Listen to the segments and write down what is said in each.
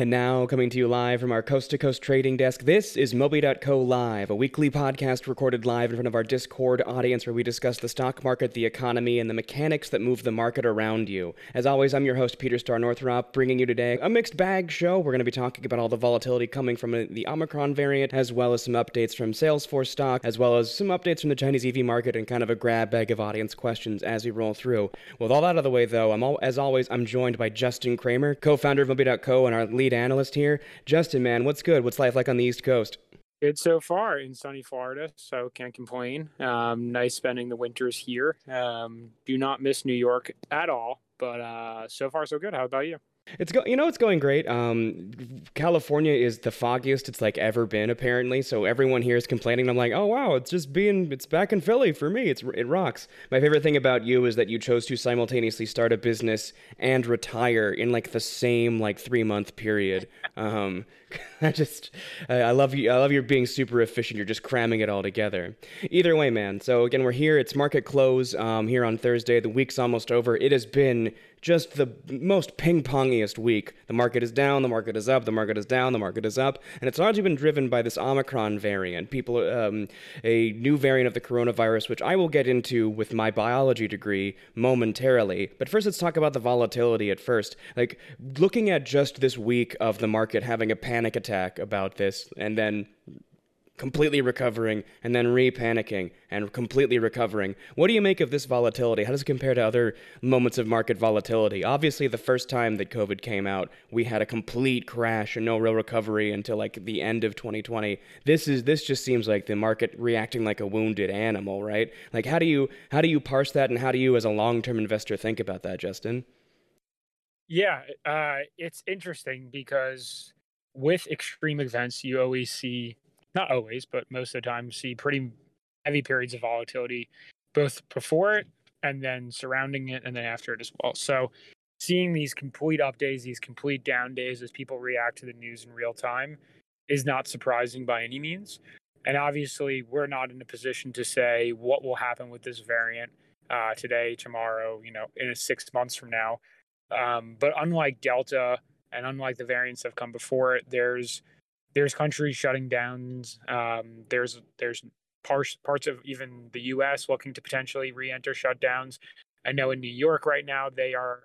And now, coming to you live from our coast to coast trading desk, this is Moby.co Live, a weekly podcast recorded live in front of our Discord audience where we discuss the stock market, the economy, and the mechanics that move the market around you. As always, I'm your host, Peter Starr Northrop, bringing you today a mixed bag show. We're going to be talking about all the volatility coming from the Omicron variant, as well as some updates from Salesforce stock, as well as some updates from the Chinese EV market, and kind of a grab bag of audience questions as we roll through. With all that out of the way, though, I'm all, as always, I'm joined by Justin Kramer, co founder of Moby.co and our lead lead analyst here. Justin, man, what's good? What's life like on the East Coast? Good so far in sunny Florida, so can't complain. Um, nice spending the winters here. Um, do not miss New York at all, but uh, so far so good. How about you? It's go- you know it's going great. Um, California is the foggiest it's like ever been apparently. So everyone here is complaining. I'm like, oh wow, it's just being it's back in Philly for me. It's it rocks. My favorite thing about you is that you chose to simultaneously start a business and retire in like the same like three month period. Um, I just I love you. I love you being super efficient. You're just cramming it all together. Either way, man. So again, we're here. It's market close um, here on Thursday. The week's almost over. It has been just the most ping pongiest week. The market is down, the market is up, the market is down, the market is up, and it's largely been driven by this Omicron variant. People, um, a new variant of the coronavirus, which I will get into with my biology degree momentarily. But first, let's talk about the volatility at first. Like looking at just this week of the market having a panic attack about this, and then completely recovering and then re-panicking and completely recovering. What do you make of this volatility? How does it compare to other moments of market volatility? Obviously, the first time that COVID came out, we had a complete crash and no real recovery until like the end of 2020. This is this just seems like the market reacting like a wounded animal, right? Like how do you how do you parse that and how do you as a long-term investor think about that, Justin? Yeah, uh, it's interesting because with extreme events, you always see not always, but most of the time, see pretty heavy periods of volatility, both before it and then surrounding it and then after it as well. So seeing these complete up days, these complete down days as people react to the news in real time is not surprising by any means. And obviously, we're not in a position to say what will happen with this variant uh, today, tomorrow, you know, in six months from now. Um, but unlike Delta and unlike the variants that have come before it, there's there's countries shutting down. Um, there's there's parts parts of even the U.S. looking to potentially re-enter shutdowns. I know in New York right now they are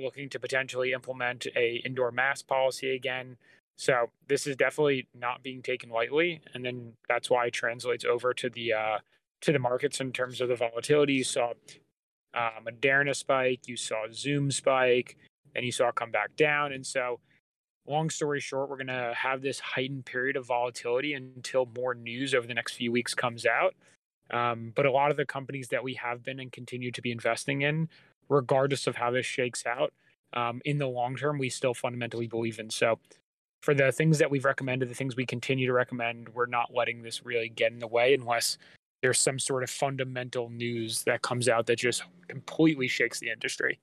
looking to potentially implement a indoor mask policy again. So this is definitely not being taken lightly, and then that's why it translates over to the uh, to the markets in terms of the volatility. You saw uh, Moderna spike, you saw Zoom spike, and you saw come back down, and so long story short, we're going to have this heightened period of volatility until more news over the next few weeks comes out. Um, but a lot of the companies that we have been and continue to be investing in, regardless of how this shakes out, um, in the long term, we still fundamentally believe in. So, for the things that we've recommended, the things we continue to recommend, we're not letting this really get in the way unless there's some sort of fundamental news that comes out that just completely shakes the industry.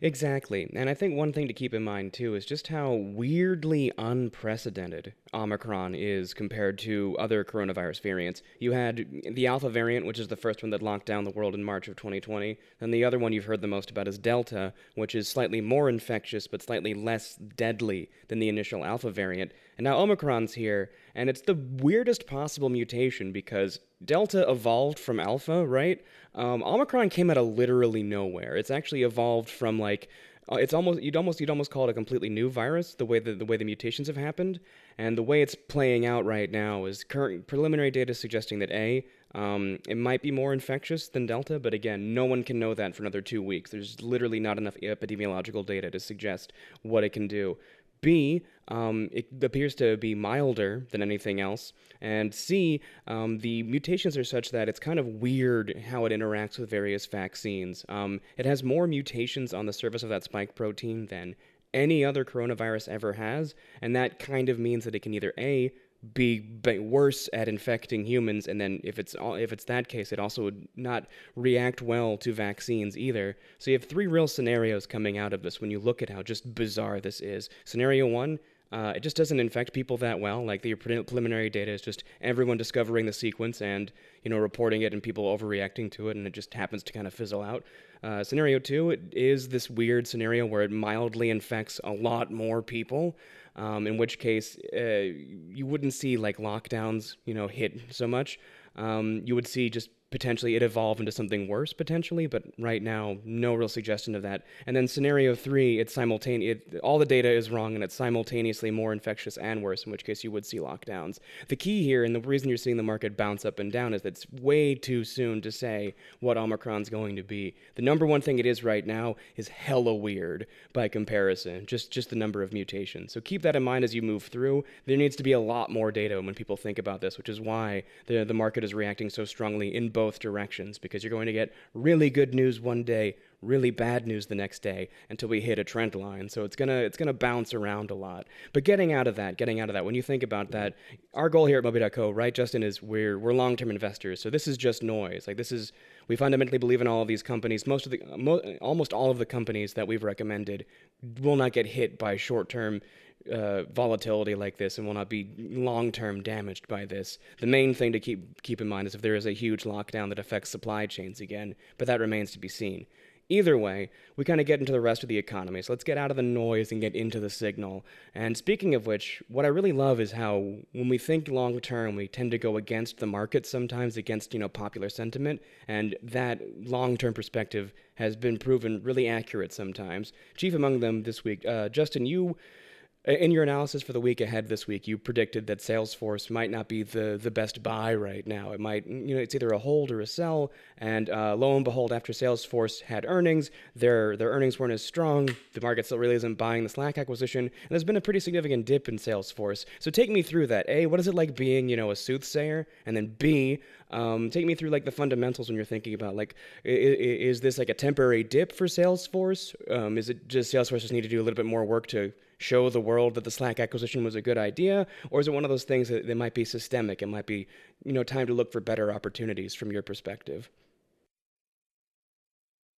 Exactly. And I think one thing to keep in mind too is just how weirdly unprecedented Omicron is compared to other coronavirus variants. You had the Alpha variant, which is the first one that locked down the world in March of 2020. and the other one you've heard the most about is Delta, which is slightly more infectious but slightly less deadly than the initial Alpha variant. And now Omicron's here, and it's the weirdest possible mutation because Delta evolved from Alpha, right? Um, Omicron came out of literally nowhere. It's actually evolved from like uh, it's almost you'd almost you'd almost call it a completely new virus the way the, the way the mutations have happened and the way it's playing out right now is current preliminary data suggesting that a um, it might be more infectious than delta but again no one can know that for another two weeks there's literally not enough epidemiological data to suggest what it can do B, um, it appears to be milder than anything else. And C, um, the mutations are such that it's kind of weird how it interacts with various vaccines. Um, it has more mutations on the surface of that spike protein than any other coronavirus ever has, and that kind of means that it can either A, be worse at infecting humans, and then if it's all, if it's that case, it also would not react well to vaccines either. So you have three real scenarios coming out of this when you look at how just bizarre this is. Scenario one. Uh, it just doesn't infect people that well. Like the preliminary data is just everyone discovering the sequence and you know reporting it and people overreacting to it, and it just happens to kind of fizzle out. Uh, scenario two it is this weird scenario where it mildly infects a lot more people. Um, in which case, uh, you wouldn't see like lockdowns, you know, hit so much. Um, you would see just potentially it evolve into something worse potentially, but right now no real suggestion of that. And then scenario three, it's simultaneous. It, all the data is wrong, and it's simultaneously more infectious and worse. In which case you would see lockdowns. The key here, and the reason you're seeing the market bounce up and down, is that it's way too soon to say what Omicron's going to be. The number one thing it is right now is hella weird by comparison, just just the number of mutations. So keep that in mind as you move through. There needs to be a lot more data when people think about this, which is why the the market is reacting so strongly in both both directions because you're going to get really good news one day, really bad news the next day until we hit a trend line. So it's gonna it's gonna bounce around a lot. But getting out of that, getting out of that, when you think about that, our goal here at Moby.co, right, Justin, is we're we're long term investors. So this is just noise. Like this is we fundamentally believe in all of these companies. Most of the mo- almost all of the companies that we've recommended will not get hit by short term uh, volatility like this and will not be long term damaged by this. The main thing to keep keep in mind is if there is a huge lockdown that affects supply chains again, but that remains to be seen. Either way, we kind of get into the rest of the economy. So let's get out of the noise and get into the signal. And speaking of which, what I really love is how when we think long term, we tend to go against the market sometimes, against you know popular sentiment, and that long term perspective has been proven really accurate sometimes. Chief among them this week, uh, Justin, you in your analysis for the week ahead this week, you predicted that Salesforce might not be the, the best buy right now. It might, you know, it's either a hold or a sell. And uh, lo and behold, after Salesforce had earnings, their their earnings weren't as strong. The market still really isn't buying the Slack acquisition, and there's been a pretty significant dip in Salesforce. So take me through that. A, what is it like being, you know, a soothsayer? And then B, um, take me through like the fundamentals when you're thinking about like, is, is this like a temporary dip for Salesforce? Um, is it just Salesforce just need to do a little bit more work to show the world that the Slack acquisition was a good idea, or is it one of those things that, that might be systemic? It might be, you know, time to look for better opportunities from your perspective.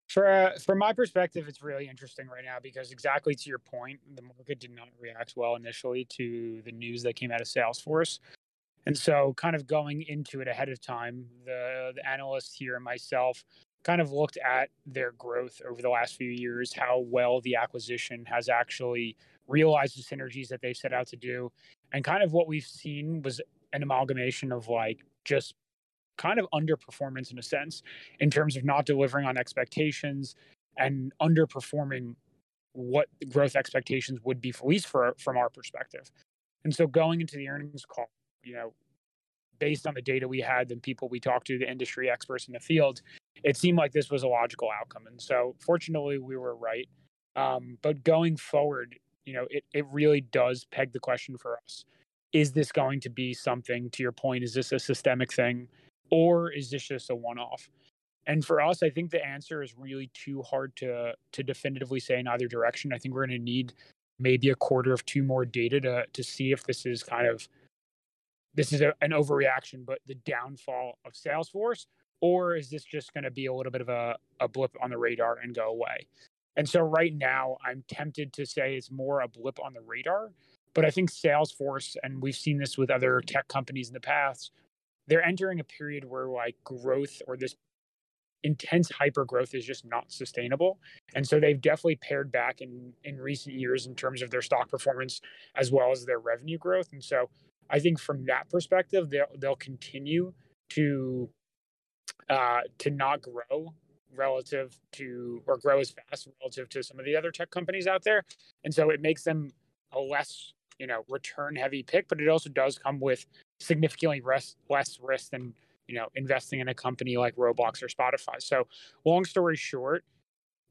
For uh, from my perspective, it's really interesting right now because exactly to your point, the market did not react well initially to the news that came out of Salesforce, and so kind of going into it ahead of time, the the analysts here and myself kind of looked at their growth over the last few years, how well the acquisition has actually realized the synergies that they set out to do. And kind of what we've seen was an amalgamation of like just kind of underperformance in a sense in terms of not delivering on expectations and underperforming what growth expectations would be, at least for, from our perspective. And so going into the earnings call, you know, based on the data we had and people we talked to, the industry experts in the field, it seemed like this was a logical outcome. And so fortunately we were right. Um, but going forward, you know, it, it really does peg the question for us. Is this going to be something, to your point, is this a systemic thing or is this just a one off? And for us, I think the answer is really too hard to to definitively say in either direction. I think we're going to need maybe a quarter of two more data to to see if this is kind of this is a, an overreaction, but the downfall of Salesforce, or is this just going to be a little bit of a, a blip on the radar and go away? And so right now, I'm tempted to say it's more a blip on the radar. But I think Salesforce, and we've seen this with other tech companies in the past, they're entering a period where like growth or this intense hyper growth is just not sustainable. And so they've definitely pared back in in recent years in terms of their stock performance as well as their revenue growth. And so I think from that perspective, they'll they'll continue to uh, to not grow relative to or grow as fast relative to some of the other tech companies out there. And so it makes them a less, you know, return heavy pick, but it also does come with significantly less less risk than, you know, investing in a company like Roblox or Spotify. So long story short,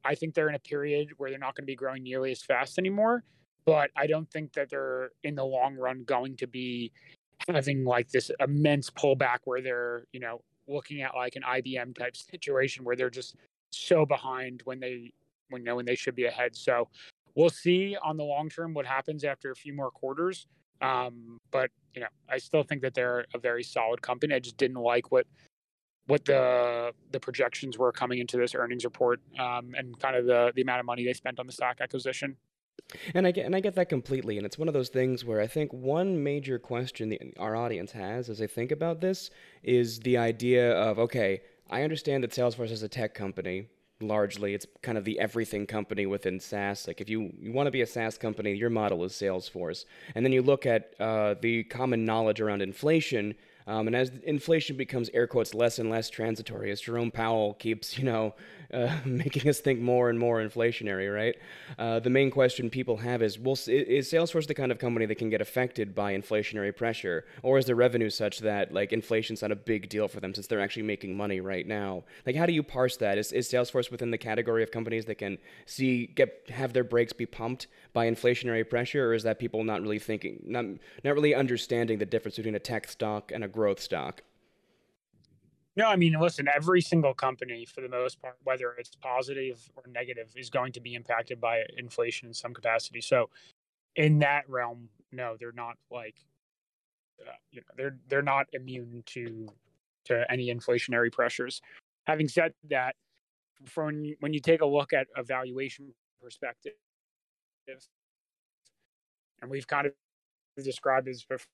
I think they're in a period where they're not going to be growing nearly as fast anymore. But I don't think that they're in the long run going to be having like this immense pullback where they're, you know, looking at like an IBM type situation where they're just so behind when they when you know when they should be ahead. So we'll see on the long term what happens after a few more quarters. Um, but you know, I still think that they're a very solid company. I just didn't like what what the the projections were coming into this earnings report um, and kind of the the amount of money they spent on the stock acquisition. And I get and I get that completely. And it's one of those things where I think one major question the, our audience has as they think about this is the idea of okay, I understand that Salesforce is a tech company, largely. It's kind of the everything company within SaaS. Like if you, you want to be a SaaS company, your model is Salesforce. And then you look at uh, the common knowledge around inflation. Um, and as inflation becomes air quotes less and less transitory, as Jerome Powell keeps, you know, uh, making us think more and more inflationary, right? Uh, the main question people have is, well, is Salesforce the kind of company that can get affected by inflationary pressure, or is the revenue such that like inflation's not a big deal for them since they're actually making money right now? Like, how do you parse that? Is, is Salesforce within the category of companies that can see get have their brakes be pumped by inflationary pressure, or is that people not really thinking, not not really understanding the difference between a tech stock and a growth stock? No, I mean, listen, every single company, for the most part, whether it's positive or negative, is going to be impacted by inflation in some capacity. So, in that realm, no, they're not like, uh, you know, they're they're not immune to to any inflationary pressures. Having said that, from when you take a look at a valuation perspective, and we've kind of described this before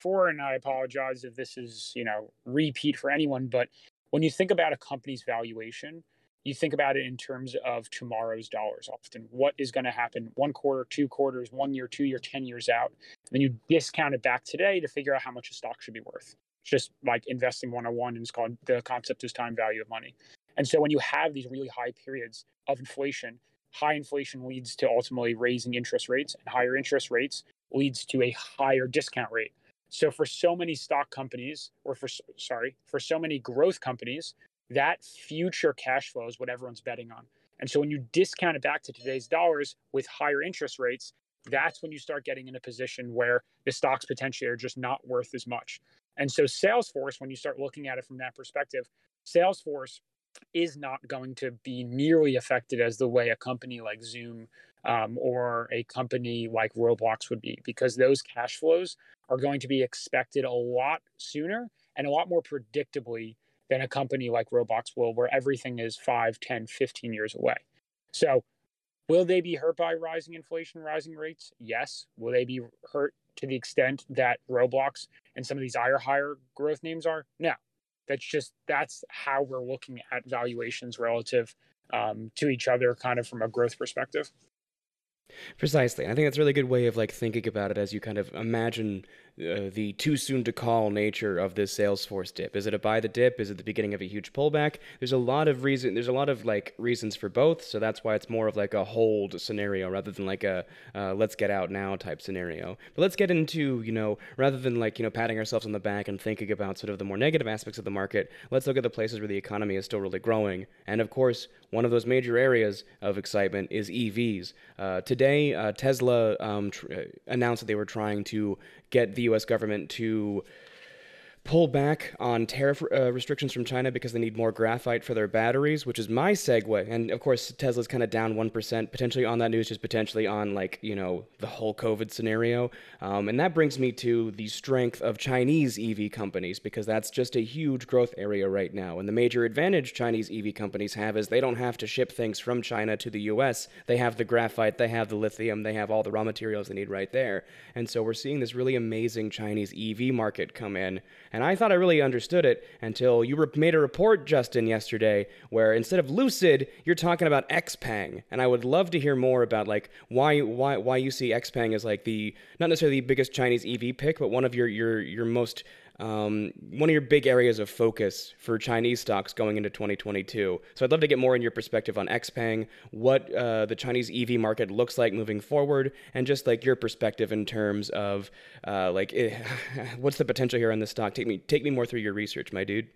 before, and I apologize if this is, you know, repeat for anyone, but when you think about a company's valuation, you think about it in terms of tomorrow's dollars often. What is going to happen one quarter, two quarters, one year, two year, 10 years out. And then you discount it back today to figure out how much a stock should be worth. It's just like investing 101 and it's called the concept is time value of money. And so when you have these really high periods of inflation, high inflation leads to ultimately raising interest rates, and higher interest rates leads to a higher discount rate. So for so many stock companies, or for sorry, for so many growth companies, that future cash flow is what everyone's betting on. And so when you discount it back to today's dollars with higher interest rates, that's when you start getting in a position where the stocks potentially are just not worth as much. And so Salesforce, when you start looking at it from that perspective, Salesforce is not going to be nearly affected as the way a company like Zoom um, or a company like Roblox would be, because those cash flows are going to be expected a lot sooner and a lot more predictably than a company like Roblox will, where everything is 5, 10, 15 years away. So, will they be hurt by rising inflation, rising rates? Yes. Will they be hurt to the extent that Roblox and some of these higher, higher growth names are? No. That's just, that's how we're looking at valuations relative um, to each other, kind of from a growth perspective. Precisely. I think that's a really good way of like thinking about it as you kind of imagine uh, the too soon to call nature of this Salesforce dip. Is it a buy the dip? Is it the beginning of a huge pullback? There's a lot of reason. There's a lot of like reasons for both. So that's why it's more of like a hold scenario rather than like a uh, let's get out now type scenario. But let's get into you know rather than like you know patting ourselves on the back and thinking about sort of the more negative aspects of the market. Let's look at the places where the economy is still really growing. And of course, one of those major areas of excitement is EVs. Uh, today, uh, Tesla um, tr- uh, announced that they were trying to get the U.S. government to pull back on tariff uh, restrictions from China because they need more graphite for their batteries, which is my segue. And of course, Tesla's kind of down 1%, potentially on that news, just potentially on like, you know, the whole COVID scenario. Um, and that brings me to the strength of Chinese EV companies because that's just a huge growth area right now. And the major advantage Chinese EV companies have is they don't have to ship things from China to the US. They have the graphite, they have the lithium, they have all the raw materials they need right there. And so we're seeing this really amazing Chinese EV market come in and I thought I really understood it until you made a report, Justin, yesterday, where instead of Lucid, you're talking about XPeng. And I would love to hear more about like why why why you see XPeng as like the not necessarily the biggest Chinese EV pick, but one of your your your most um, one of your big areas of focus for Chinese stocks going into 2022. So I'd love to get more in your perspective on XPeng, what uh, the Chinese EV market looks like moving forward, and just like your perspective in terms of uh, like eh, what's the potential here on this stock. Take me take me more through your research, my dude.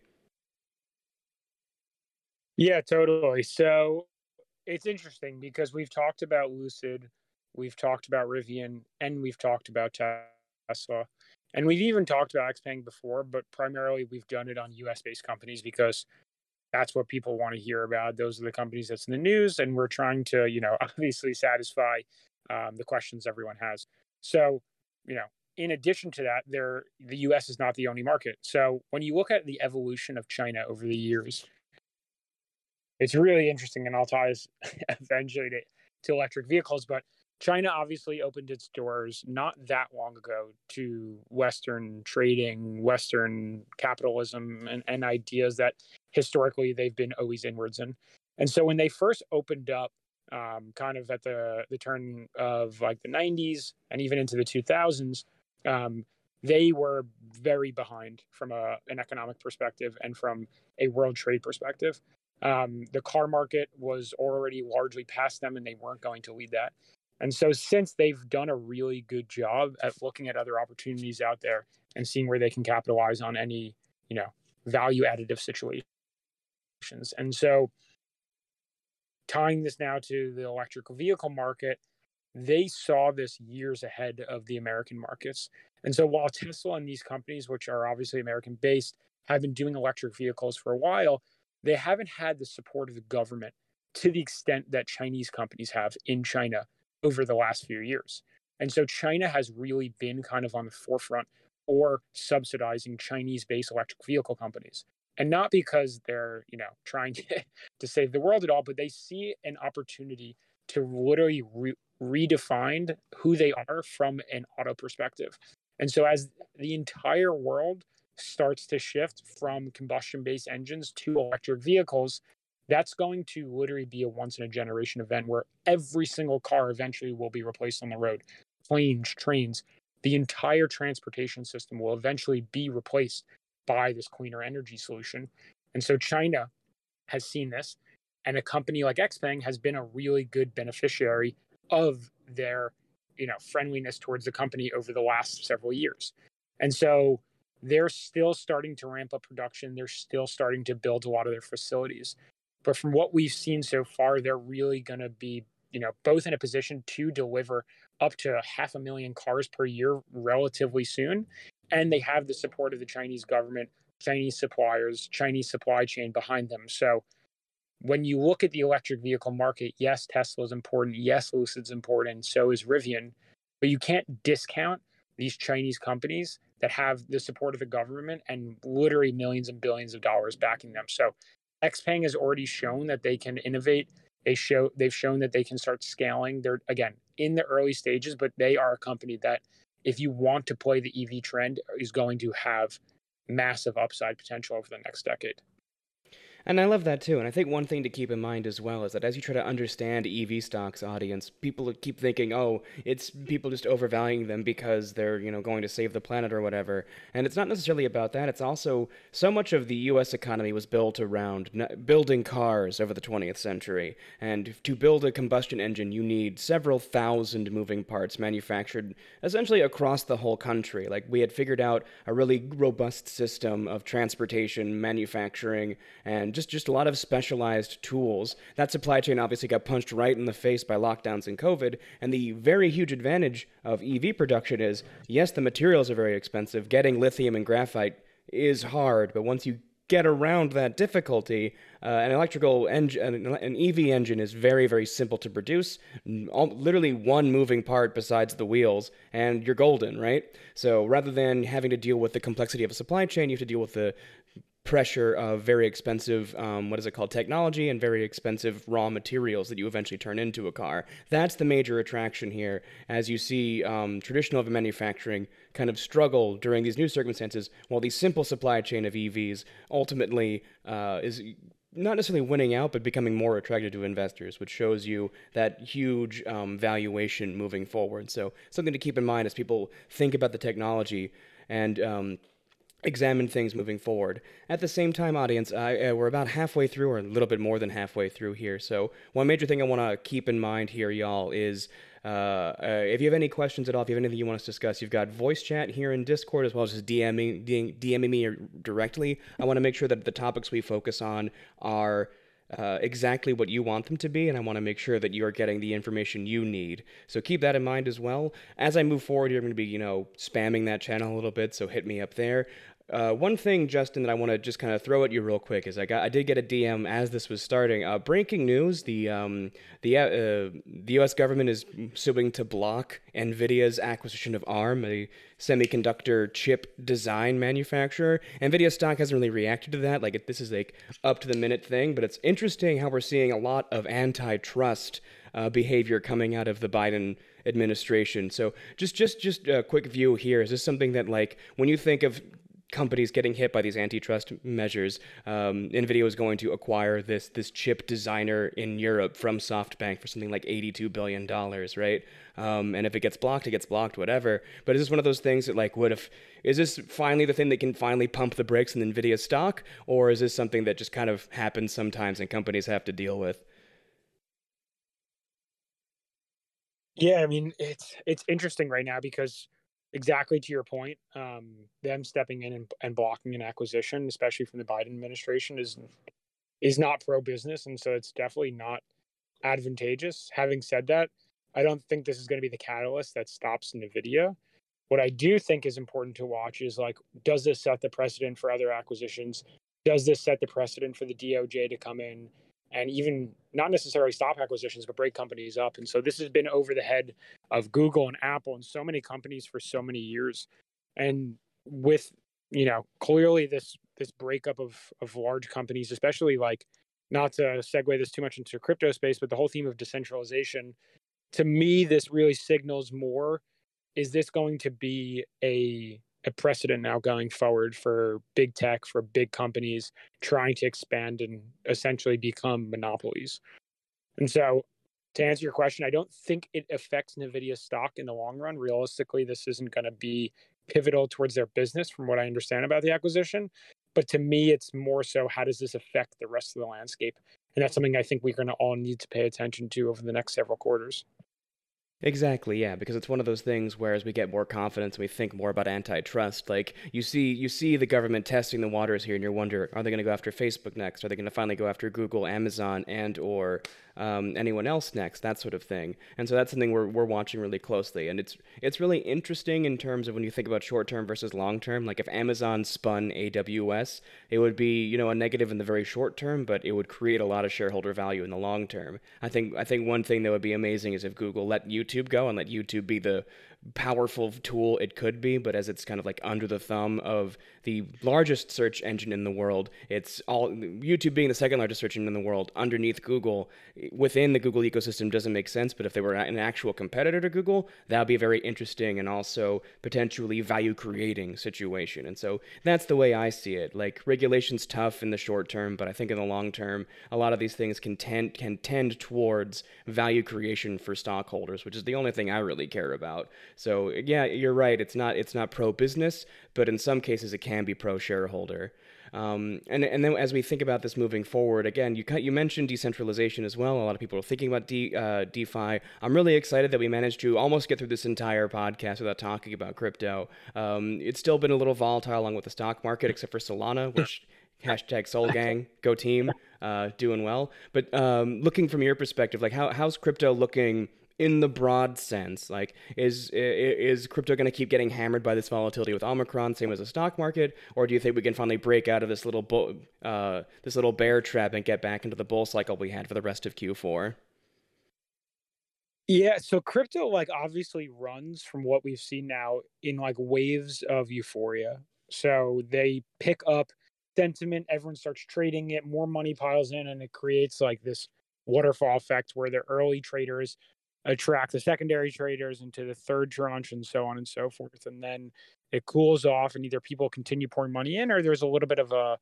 Yeah, totally. So it's interesting because we've talked about Lucid, we've talked about Rivian, and we've talked about Tesla. And we've even talked about XPeng before, but primarily we've done it on US based companies because that's what people want to hear about. Those are the companies that's in the news. And we're trying to, you know, obviously satisfy um, the questions everyone has. So, you know, in addition to that, there the US is not the only market. So when you look at the evolution of China over the years, it's really interesting. And I'll tie this eventually to, to electric vehicles, but China obviously opened its doors not that long ago to Western trading, Western capitalism, and, and ideas that historically they've been always inwards in. And so when they first opened up, um, kind of at the the turn of like the 90s and even into the 2000s, um, they were very behind from a, an economic perspective and from a world trade perspective. Um, the car market was already largely past them, and they weren't going to lead that. And so, since they've done a really good job at looking at other opportunities out there and seeing where they can capitalize on any, you know, value additive situations. And so, tying this now to the electrical vehicle market, they saw this years ahead of the American markets. And so, while Tesla and these companies, which are obviously American based, have been doing electric vehicles for a while, they haven't had the support of the government to the extent that Chinese companies have in China over the last few years. And so China has really been kind of on the forefront for subsidizing Chinese based electric vehicle companies. And not because they're, you know, trying to, to save the world at all, but they see an opportunity to literally re- redefine who they are from an auto perspective. And so as the entire world starts to shift from combustion based engines to electric vehicles, that's going to literally be a once in a generation event where every single car eventually will be replaced on the road. Planes, trains, the entire transportation system will eventually be replaced by this cleaner energy solution. And so China has seen this, and a company like XPeng has been a really good beneficiary of their, you know, friendliness towards the company over the last several years. And so they're still starting to ramp up production. They're still starting to build a lot of their facilities. But from what we've seen so far, they're really going to be, you know, both in a position to deliver up to half a million cars per year relatively soon. And they have the support of the Chinese government, Chinese suppliers, Chinese supply chain behind them. So when you look at the electric vehicle market, yes, Tesla is important. Yes, Lucid's important. So is Rivian. But you can't discount these Chinese companies that have the support of the government and literally millions and billions of dollars backing them. So XPeng has already shown that they can innovate. They show they've shown that they can start scaling. They're again in the early stages, but they are a company that, if you want to play the EV trend, is going to have massive upside potential over the next decade. And I love that too. And I think one thing to keep in mind as well is that as you try to understand EV stocks audience, people keep thinking, oh, it's people just overvaluing them because they're, you know, going to save the planet or whatever. And it's not necessarily about that. It's also so much of the US economy was built around building cars over the 20th century. And to build a combustion engine, you need several thousand moving parts manufactured essentially across the whole country. Like we had figured out a really robust system of transportation, manufacturing, and just just a lot of specialized tools. That supply chain obviously got punched right in the face by lockdowns and COVID. And the very huge advantage of EV production is yes, the materials are very expensive. Getting lithium and graphite is hard, but once you get around that difficulty, uh, an electrical engine, an, EV engine is very, very simple to produce. Literally one moving part besides the wheels, and you're golden, right? So rather than having to deal with the complexity of a supply chain, you have to deal with the pressure of very expensive, um, what is it called, technology and very expensive raw materials that you eventually turn into a car. That's the major attraction here, as you see um, traditional manufacturing kind of struggle during these new circumstances, while the simple supply chain of EVs ultimately uh, is not necessarily winning out, but becoming more attractive to investors, which shows you that huge um, valuation moving forward. So, something to keep in mind as people think about the technology and um, examine things moving forward. At the same time, audience, uh, we're about halfway through, or a little bit more than halfway through here. So, one major thing I want to keep in mind here, y'all, is uh, uh, if you have any questions at all, if you have anything you want us to discuss, you've got voice chat here in Discord as well as just DMing, DMing me directly. I want to make sure that the topics we focus on are uh, exactly what you want them to be, and I want to make sure that you are getting the information you need. So keep that in mind as well. As I move forward, you're going to be, you know, spamming that channel a little bit, so hit me up there. Uh, one thing, Justin, that I want to just kind of throw at you real quick is I got I did get a DM as this was starting. Uh, breaking news: the um, the uh, the U.S. government is suing to block Nvidia's acquisition of ARM, a semiconductor chip design manufacturer. Nvidia stock hasn't really reacted to that. Like this is like up to the minute thing, but it's interesting how we're seeing a lot of antitrust uh, behavior coming out of the Biden administration. So just just just a quick view here. Is this something that like when you think of companies getting hit by these antitrust measures. Um, Nvidia was going to acquire this this chip designer in Europe from SoftBank for something like 82 billion dollars, right? Um, and if it gets blocked, it gets blocked, whatever. But is this one of those things that like, what if is this finally the thing that can finally pump the brakes in Nvidia stock, or is this something that just kind of happens sometimes and companies have to deal with? Yeah, I mean it's it's interesting right now because exactly to your point, um, them stepping in and, and blocking an acquisition, especially from the Biden administration, is is not pro business, and so it's definitely not advantageous. Having said that, I don't think this is going to be the catalyst that stops Nvidia. What I do think is important to watch is like, does this set the precedent for other acquisitions? Does this set the precedent for the DOJ to come in and even not necessarily stop acquisitions, but break companies up. And so this has been over the head of Google and Apple and so many companies for so many years. And with, you know, clearly this this breakup of of large companies, especially like not to segue this too much into crypto space, but the whole theme of decentralization, to me, this really signals more. Is this going to be a a precedent now going forward for big tech, for big companies trying to expand and essentially become monopolies. And so, to answer your question, I don't think it affects NVIDIA stock in the long run. Realistically, this isn't going to be pivotal towards their business, from what I understand about the acquisition. But to me, it's more so how does this affect the rest of the landscape? And that's something I think we're going to all need to pay attention to over the next several quarters. Exactly, yeah, because it's one of those things where as we get more confidence and we think more about antitrust, like you see you see the government testing the waters here and you wonder, are they going to go after Facebook next? Are they going to finally go after Google, Amazon, and or um, anyone else next, that sort of thing. And so that's something we're, we're watching really closely. And it's it's really interesting in terms of when you think about short term versus long term. Like if Amazon spun AWS, it would be you know a negative in the very short term, but it would create a lot of shareholder value in the long term. I think I think one thing that would be amazing is if Google let YouTube go and let YouTube be the powerful tool it could be, but as it's kind of like under the thumb of the largest search engine in the world, it's all YouTube being the second largest search engine in the world underneath Google within the Google ecosystem doesn't make sense. But if they were an actual competitor to Google, that would be a very interesting and also potentially value creating situation. And so that's the way I see it. Like regulation's tough in the short term, but I think in the long term, a lot of these things can tend can tend towards value creation for stockholders, which is the only thing I really care about. So yeah, you're right. It's not it's not pro business, but in some cases it can be pro shareholder. Um, and and then as we think about this moving forward, again, you you mentioned decentralization as well. A lot of people are thinking about D, uh, DeFi. I'm really excited that we managed to almost get through this entire podcast without talking about crypto. Um, it's still been a little volatile along with the stock market, except for Solana, which hashtag Sol Gang, go team, uh, doing well. But um, looking from your perspective, like how how's crypto looking in the broad sense like is is crypto going to keep getting hammered by this volatility with omicron same as the stock market? Or do you think we can finally break out of this little bull, uh, this little bear trap and get back into the bull cycle we had for the rest of q4 yeah so crypto like obviously runs from what we've seen now in like waves of euphoria. So they pick up sentiment everyone starts trading it more money piles in and it creates like this waterfall effect where the early traders attract the secondary traders into the third tranche and so on and so forth. And then it cools off and either people continue pouring money in or there's a little bit of a,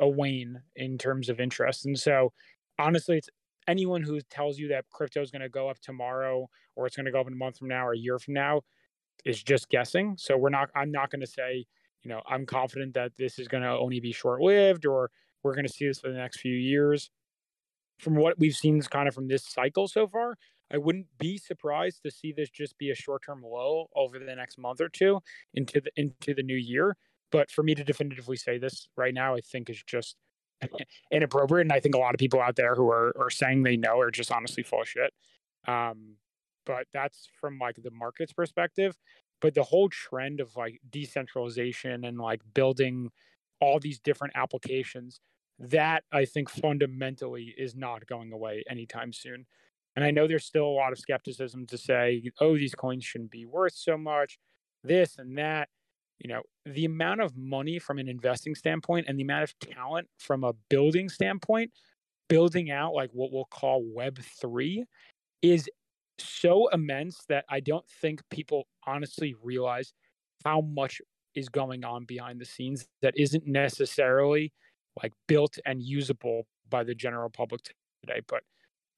a wane in terms of interest. And so honestly, it's anyone who tells you that crypto is going to go up tomorrow or it's going to go up in a month from now or a year from now is just guessing. So we're not, I'm not going to say, you know, I'm confident that this is going to only be short lived or we're going to see this for the next few years. From what we've seen kind of from this cycle so far, I wouldn't be surprised to see this just be a short-term low over the next month or two into the into the new year. But for me to definitively say this right now, I think is just inappropriate. And I think a lot of people out there who are are saying they know are just honestly full of shit. Um, but that's from like the market's perspective. But the whole trend of like decentralization and like building all these different applications, that I think fundamentally is not going away anytime soon. And I know there's still a lot of skepticism to say, oh, these coins shouldn't be worth so much, this and that. You know, the amount of money from an investing standpoint and the amount of talent from a building standpoint, building out like what we'll call Web3 is so immense that I don't think people honestly realize how much is going on behind the scenes that isn't necessarily like built and usable by the general public today. But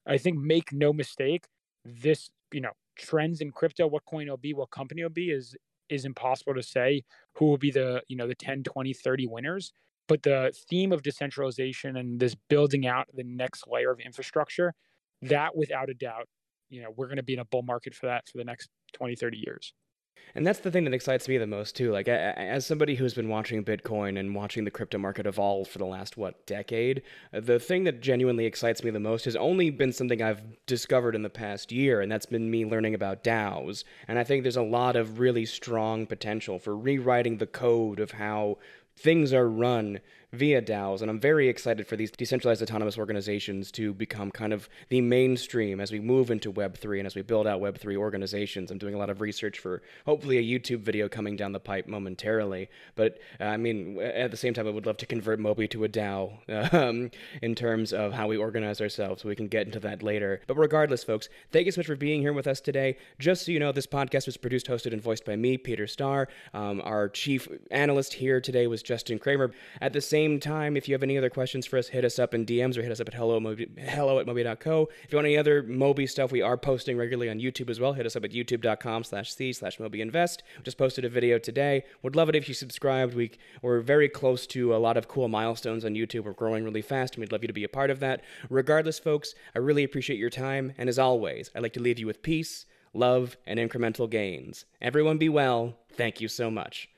I think make no mistake, this, you know, trends in crypto, what coin will be, what company will be is is impossible to say who will be the, you know, the 10, 20, 30 winners. But the theme of decentralization and this building out the next layer of infrastructure, that without a doubt, you know, we're going to be in a bull market for that for the next 20, 30 years. And that's the thing that excites me the most too. Like as somebody who's been watching Bitcoin and watching the crypto market evolve for the last what decade, the thing that genuinely excites me the most has only been something I've discovered in the past year, and that's been me learning about DAOs. And I think there's a lot of really strong potential for rewriting the code of how things are run via DAOs, and I'm very excited for these decentralized autonomous organizations to become kind of the mainstream as we move into Web3 and as we build out Web3 organizations. I'm doing a lot of research for hopefully a YouTube video coming down the pipe momentarily. But uh, I mean, at the same time, I would love to convert Moby to a DAO um, in terms of how we organize ourselves. We can get into that later. But regardless, folks, thank you so much for being here with us today. Just so you know, this podcast was produced, hosted, and voiced by me, Peter Starr. Um, our chief analyst here today was Justin Kramer. At the same same time, if you have any other questions for us, hit us up in DMs or hit us up at hello, hello at moby.co. If you want any other Moby stuff, we are posting regularly on YouTube as well. Hit us up at youtube.com slash c slash mobyinvest. Just posted a video today. Would love it if you subscribed. We, we're very close to a lot of cool milestones on YouTube. We're growing really fast, and we'd love you to be a part of that. Regardless, folks, I really appreciate your time. And as always, I'd like to leave you with peace, love, and incremental gains. Everyone be well. Thank you so much.